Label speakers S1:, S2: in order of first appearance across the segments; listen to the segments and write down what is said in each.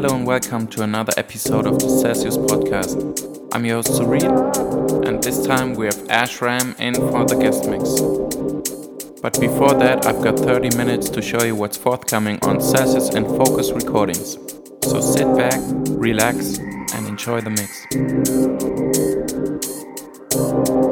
S1: Hello and welcome to another episode of the Celsius podcast. I'm your host Surreal, and this time we have Ashram in for the guest mix. But before that, I've got 30 minutes to show you what's forthcoming on Celsius and Focus recordings. So sit back, relax, and enjoy the mix.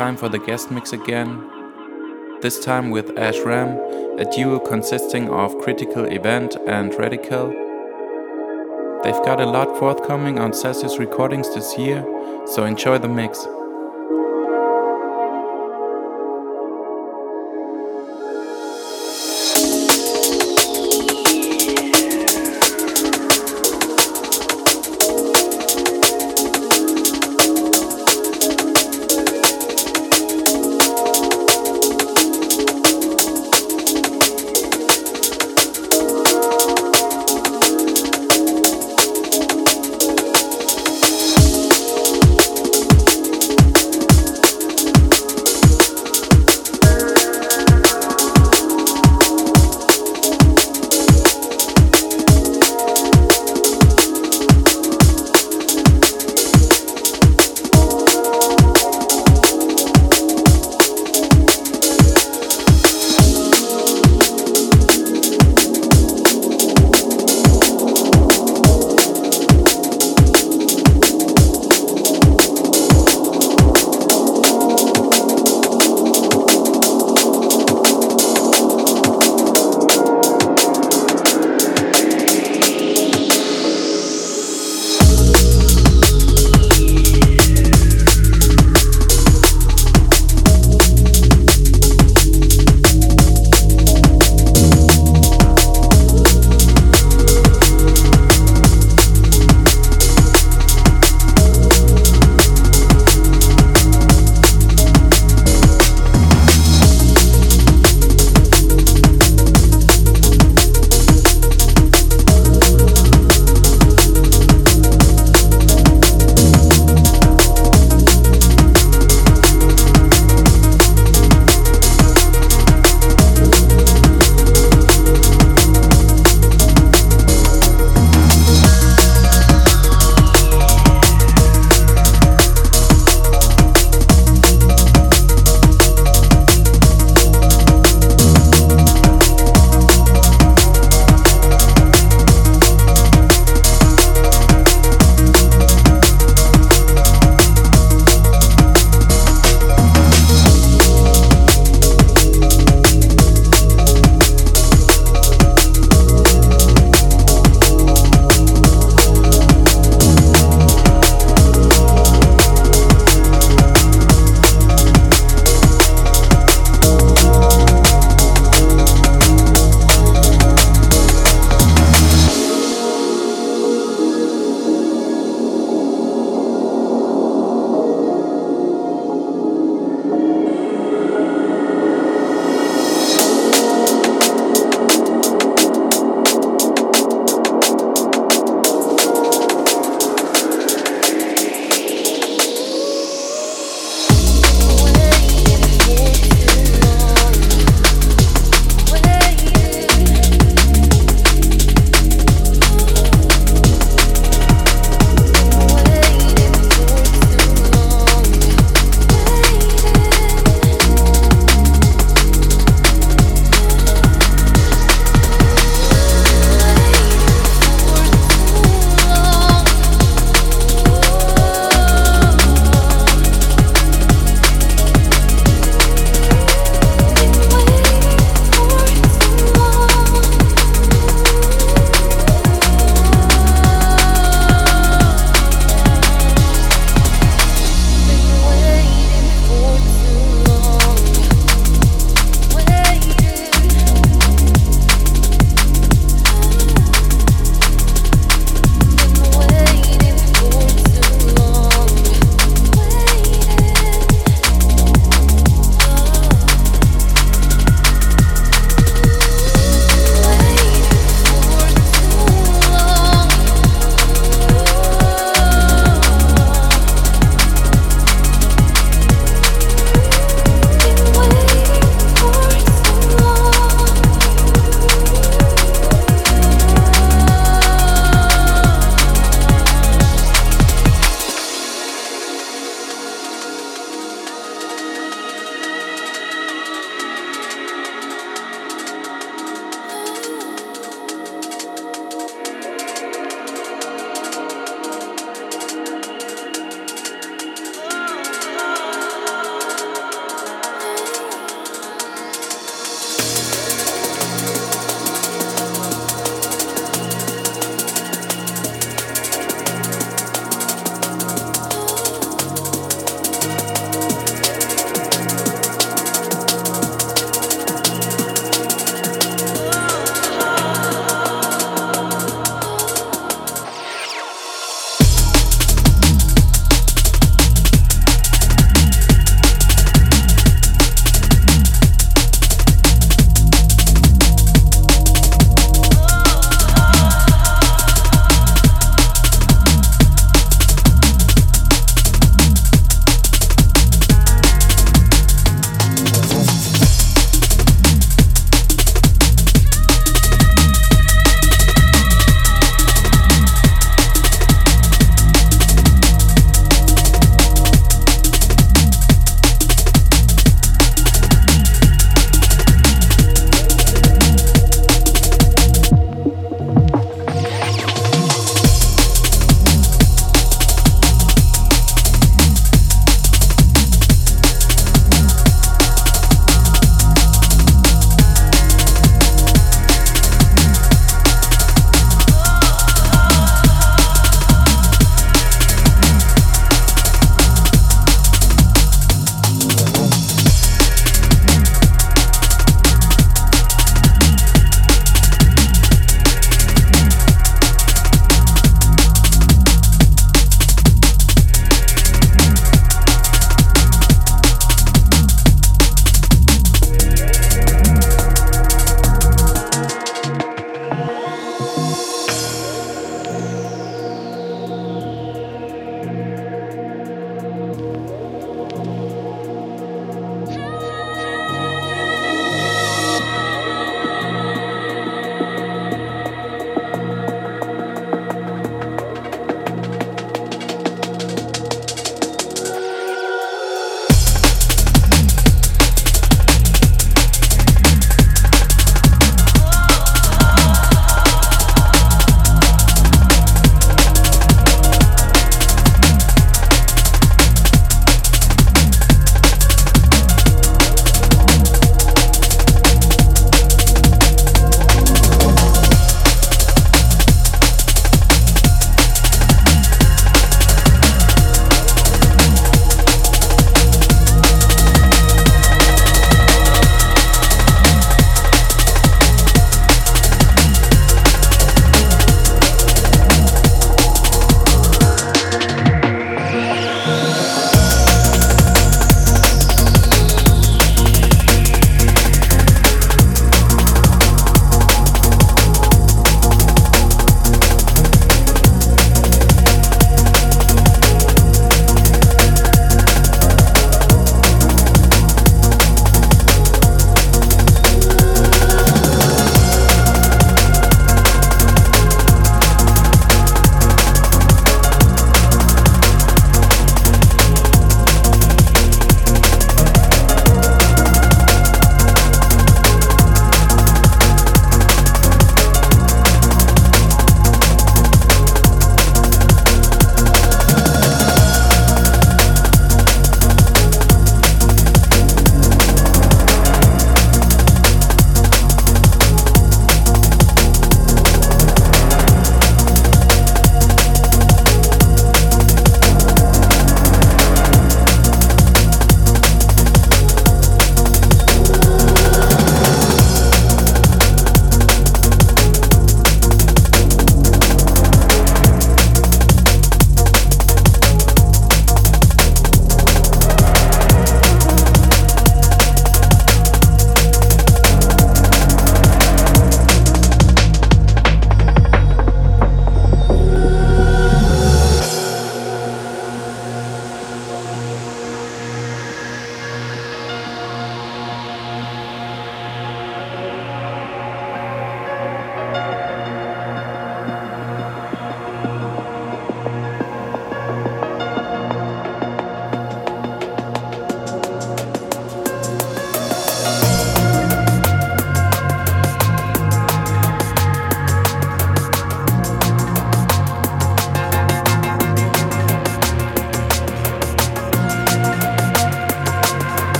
S1: Time for the guest mix again. This time with Ashram, a duo consisting of Critical Event and Radical. They've got a lot forthcoming on Celsius recordings this year, so enjoy the mix.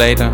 S1: Later.